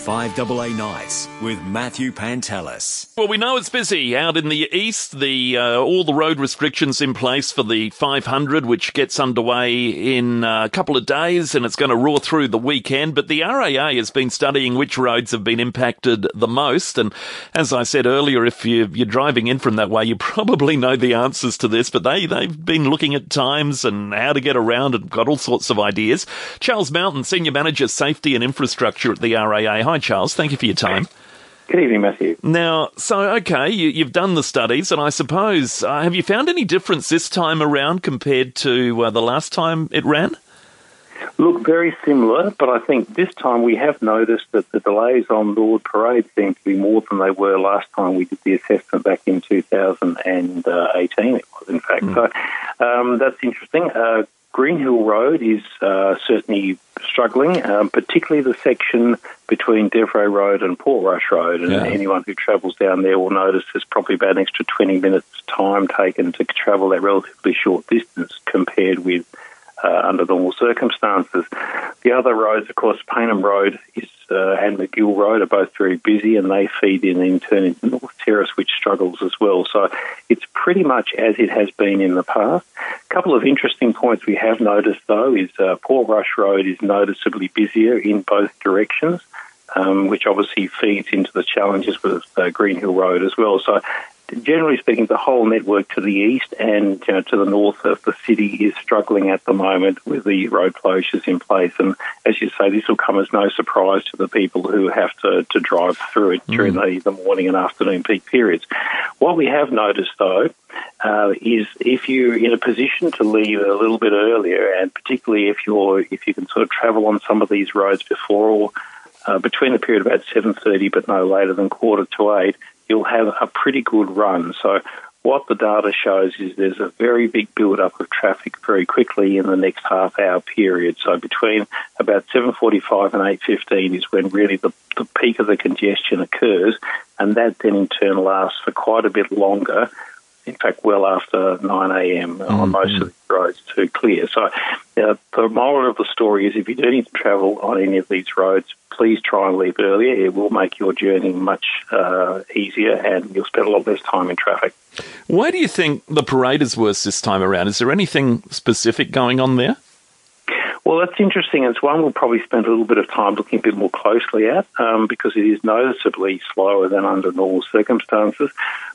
5AA Nights with Matthew Pantelis. Well, we know it's busy out in the east. The uh, all the road restrictions in place for the 500, which gets underway in a couple of days, and it's going to roar through the weekend. But the RAA has been studying which roads have been impacted the most, and as I said earlier, if you, you're driving in from that way, you probably know the answers to this. But they they've been looking at times and how to get around, and got all sorts of ideas. Charles Mountain, senior manager, safety and infrastructure at the RAA. Hi, Charles. Thank you for your time. Good evening, Matthew. Now, so okay, you, have done the studies, and I suppose uh, have you found any difference this time around compared to uh, the last time it ran? Look, very similar, but I think this time we have noticed that the delays on Lord Parade seem to be more than they were last time we did the assessment back in 2018. It was, in fact. Mm. So um, that's interesting. Uh, Greenhill Road is uh, certainly struggling, um, particularly the section between Devray Road and Portrush Road. And yeah. anyone who travels down there will notice there's probably about an extra 20 minutes time taken to travel that relatively short distance compared with uh, under normal circumstances. The other roads, of course, Payneham Road is, uh, and Magill Road are both very busy and they feed in and turn into North Terrace, which struggles as well. So it's pretty much as it has been in the past. A couple of interesting points we have noticed, though, is uh, Portrush Road is noticeably busier in both directions. Um, which obviously feeds into the challenges with uh, Greenhill Road as well. So generally speaking, the whole network to the east and you know, to the north of the city is struggling at the moment with the road closures in place. And as you say, this will come as no surprise to the people who have to, to drive through it during mm. the, the morning and afternoon peak periods. What we have noticed, though, uh, is if you're in a position to leave a little bit earlier, and particularly if you're if you can sort of travel on some of these roads before or uh, between the period of about 7.30 but no later than quarter to 8, you'll have a pretty good run. So what the data shows is there's a very big build-up of traffic very quickly in the next half-hour period. So between about 7.45 and 8.15 is when really the, the peak of the congestion occurs, and that then in turn lasts for quite a bit longer in fact, well after 9 a.m. Mm-hmm. on most of the roads to clear. So, uh, the moral of the story is if you do need to travel on any of these roads, please try and leave earlier. It will make your journey much uh, easier and you'll spend a lot less time in traffic. Why do you think the parade is worse this time around? Is there anything specific going on there? Well, that's interesting. It's one we'll probably spend a little bit of time looking a bit more closely at um, because it is noticeably slower than under normal circumstances.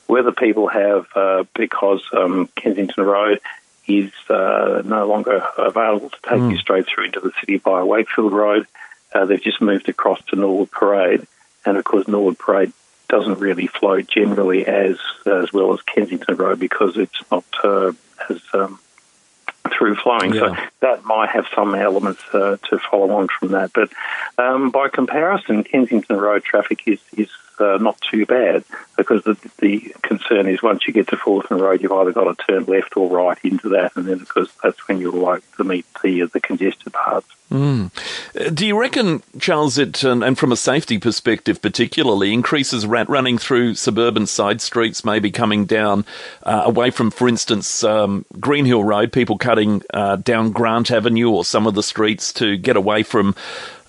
Whether people have, uh, because um, Kensington Road is uh, no longer available to take mm. you straight through into the city via Wakefield Road, uh, they've just moved across to Norwood Parade. And of course, Norwood Parade doesn't really flow generally as as well as Kensington Road because it's not uh, as um, through flowing. Yeah. So that might have some elements uh, to follow on from that. But um, by comparison, Kensington Road traffic is, is uh, not too bad because the, the concern is once you get to Fullarton Road, you've either got to turn left or right into that, and then because that's when you're like to meet the the congested parts. Mm. Do you reckon, Charles, it and, and, from a safety perspective, particularly increases rat running through suburban side streets, maybe coming down uh, away from, for instance, um, Greenhill Road, people cutting uh, down Grant Avenue or some of the streets to get away from,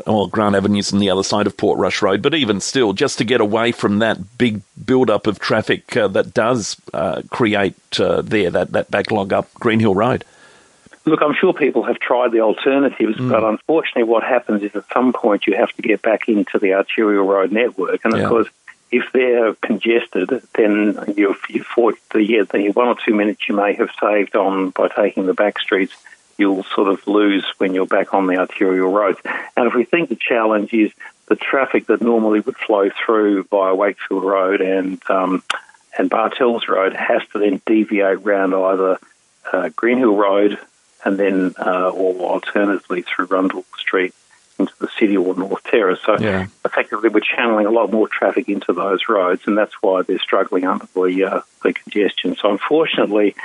well, Grant Avenue's on the other side of Portrush Road, but even still, just to get away from that big build-up of traffic uh, that does uh, create uh, there that that backlog up Greenhill Road. Look, I'm sure people have tried the alternatives, mm. but unfortunately, what happens is at some point you have to get back into the arterial road network, and of course, if they're congested, then you've, you've fought the, yeah, the one or two minutes you may have saved on by taking the back streets, you'll sort of lose when you're back on the arterial roads. And if we think the challenge is the traffic that normally would flow through via Wakefield Road and um, and Bartels Road has to then deviate round either uh, Greenhill Road and then uh, or alternatively through Rundle Street into the city or North Terrace. So yeah. effectively, we're channeling a lot more traffic into those roads, and that's why they're struggling under the uh, the congestion. So unfortunately,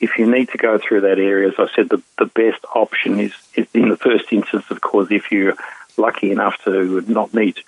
if you need to go through that area, as I said, the the best option is, is in the first instance, of course, if you're lucky enough to not need to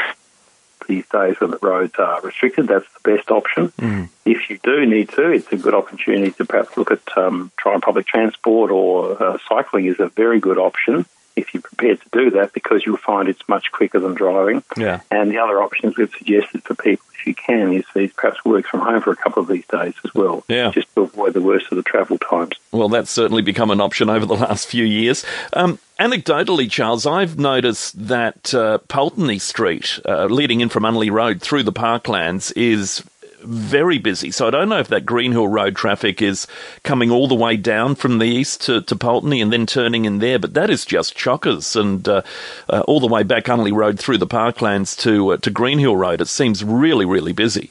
these days when the roads are restricted, that's the best option. Mm. If you do need to, it's a good opportunity to perhaps look at um, trying public transport or uh, cycling is a very good option. If you're prepared to do that because you'll find it's much quicker than driving. Yeah. And the other options we've suggested for people, if you can, is, is perhaps work from home for a couple of these days as well. Yeah. Just to avoid the worst of the travel times. Well, that's certainly become an option over the last few years. Um, anecdotally, Charles, I've noticed that uh, Pulteney Street, uh, leading in from Unley Road through the parklands, is very busy. So I don't know if that Greenhill Road traffic is coming all the way down from the east to, to Pulteney and then turning in there, but that is just chockers and uh, uh, all the way back Unley Road through the parklands to uh, to Greenhill Road. It seems really, really busy.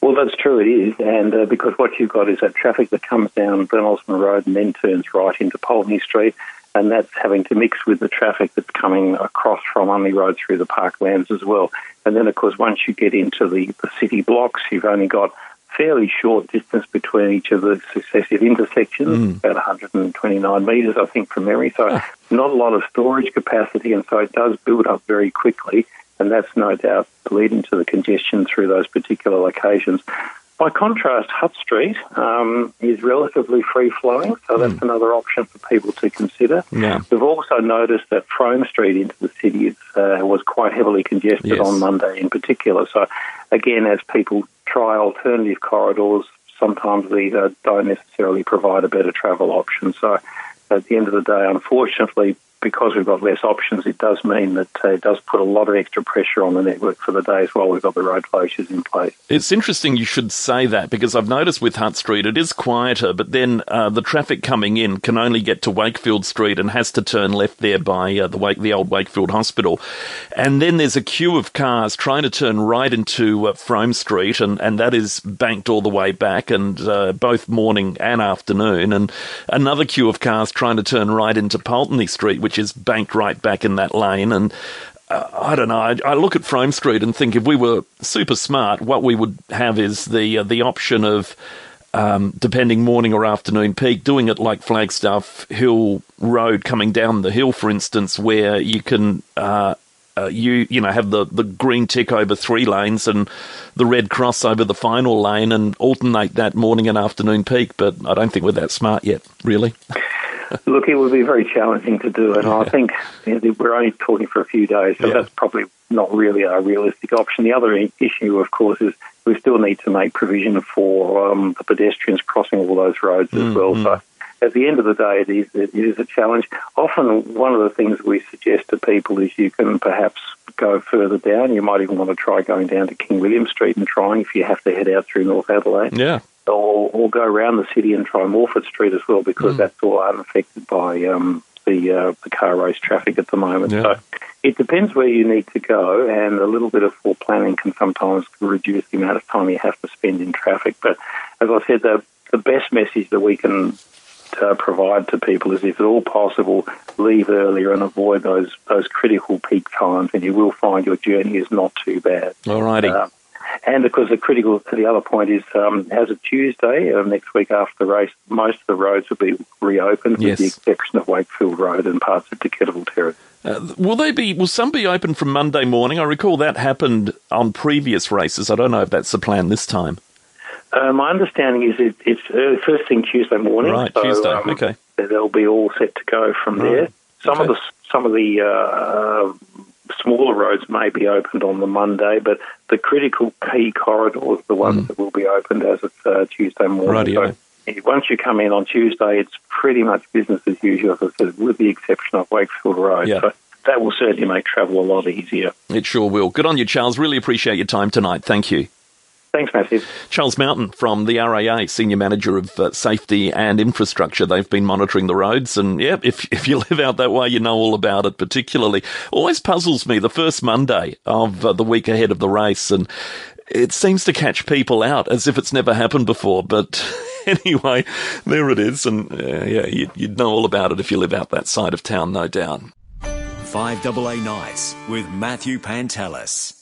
Well, that's true, it is, and uh, because what you've got is that traffic that comes down Osmond Road and then turns right into Pulteney Street, and that's having to mix with the traffic that's coming across from Unley Road through the parklands as well. And then, of course, once you get into the, the city blocks, you've only got fairly short distance between each of the successive intersections, mm. about 129 metres, I think, from memory. So ah. not a lot of storage capacity, and so it does build up very quickly, and that's no doubt leading to the congestion through those particular locations. By contrast, Hutt Street um, is relatively free flowing, so that's another option for people to consider. Yeah. We've also noticed that Frome Street into the city is, uh, was quite heavily congested Yes. on Monday in particular. So, again, as people try alternative corridors, sometimes these uh, don't necessarily provide a better travel option. So, at the end of the day, unfortunately, because we've got less options, it does mean that uh, it does put a lot of extra pressure on the network for the days while. We've got the road closures in place. It's interesting you should say that because I've noticed with Hutt Street it is quieter, but then uh, the traffic coming in can only get to Wakefield Street and has to turn left there by uh, the Wake, the old Wakefield Hospital, and then there's a queue of cars trying to turn right into uh, Frome Street, and, and that is banked all the way back, and uh, both morning and afternoon, and another queue of cars trying to turn right into Pulteney Street, which is banked right back in that lane, and uh, I don't know. I, I look at Frome Street and think if we were super smart, what we would have is the uh, the option of um, depending morning or afternoon peak, doing it like Flagstaff Hill Road coming down the hill, for instance, where you can. Uh, uh, you you know have the, the green tick over three lanes and the red cross over the final lane and alternate that morning and afternoon peak, but I don't think we're that smart yet, really. Look, it would be very challenging to do, and I think you know, we're only talking for a few days, so Yeah. that's probably not really a realistic option. The other issue, of course, is we still need to make provision for um, the pedestrians crossing all those roads as well. So at the end of the day, it is, it is a challenge. Often, one of the things we suggest to people is you can perhaps go further down. You might even want to try going down to King William Street and trying if you have to head out through North Adelaide Yeah. Or, or go around the city and try Morphett Street as well because that's all unaffected by um, the uh, the car race traffic at the moment. Yeah. So it depends where you need to go, and a little bit of planning can sometimes reduce the amount of time you have to spend in traffic. But as I said, the the best message that we can uh, provide to people is if at all possible, leave earlier and avoid those those critical peak times, and you will find your journey is not too bad. Alrighty. Uh, and of course, the critical, to the other point is, um, as of Tuesday, uh, next week after the race, most of the roads will be reopened, Yes. with the exception of Wakefield Road and parts of Dequetteville Terrace. Uh, will they be? Will some be open from Monday morning? I recall that happened on previous races. I don't know if that's the plan this time. Uh, my understanding is it, it's uh, first thing Tuesday morning. Right, so, Tuesday, um, okay. They'll be all set to go from Right, there. Some of the some of the uh, smaller roads may be opened on the Monday, but the critical key corridors are the ones that will be opened as of uh, Tuesday morning. So once you come in on Tuesday, it's pretty much business as usual, as I said, with the exception of Wakefield Road. Yeah. So that will certainly make travel a lot easier. It sure will. Good on you, Charles. Really appreciate your time tonight. Thank you. Thanks, Matthew. Charles Mountain from the RAA, Senior Manager of uh, Safety and Infrastructure. They've been monitoring the roads, and yeah, if, if you live out that way, you know all about it, particularly. Always puzzles me the first Monday of uh, the week ahead of the race, and it seems to catch people out as if it's never happened before, but. Anyway, there it is, and uh, yeah, you'd, you'd know all about it if you live out that side of town, no doubt. 5AA Nights with Matthew Pantelis.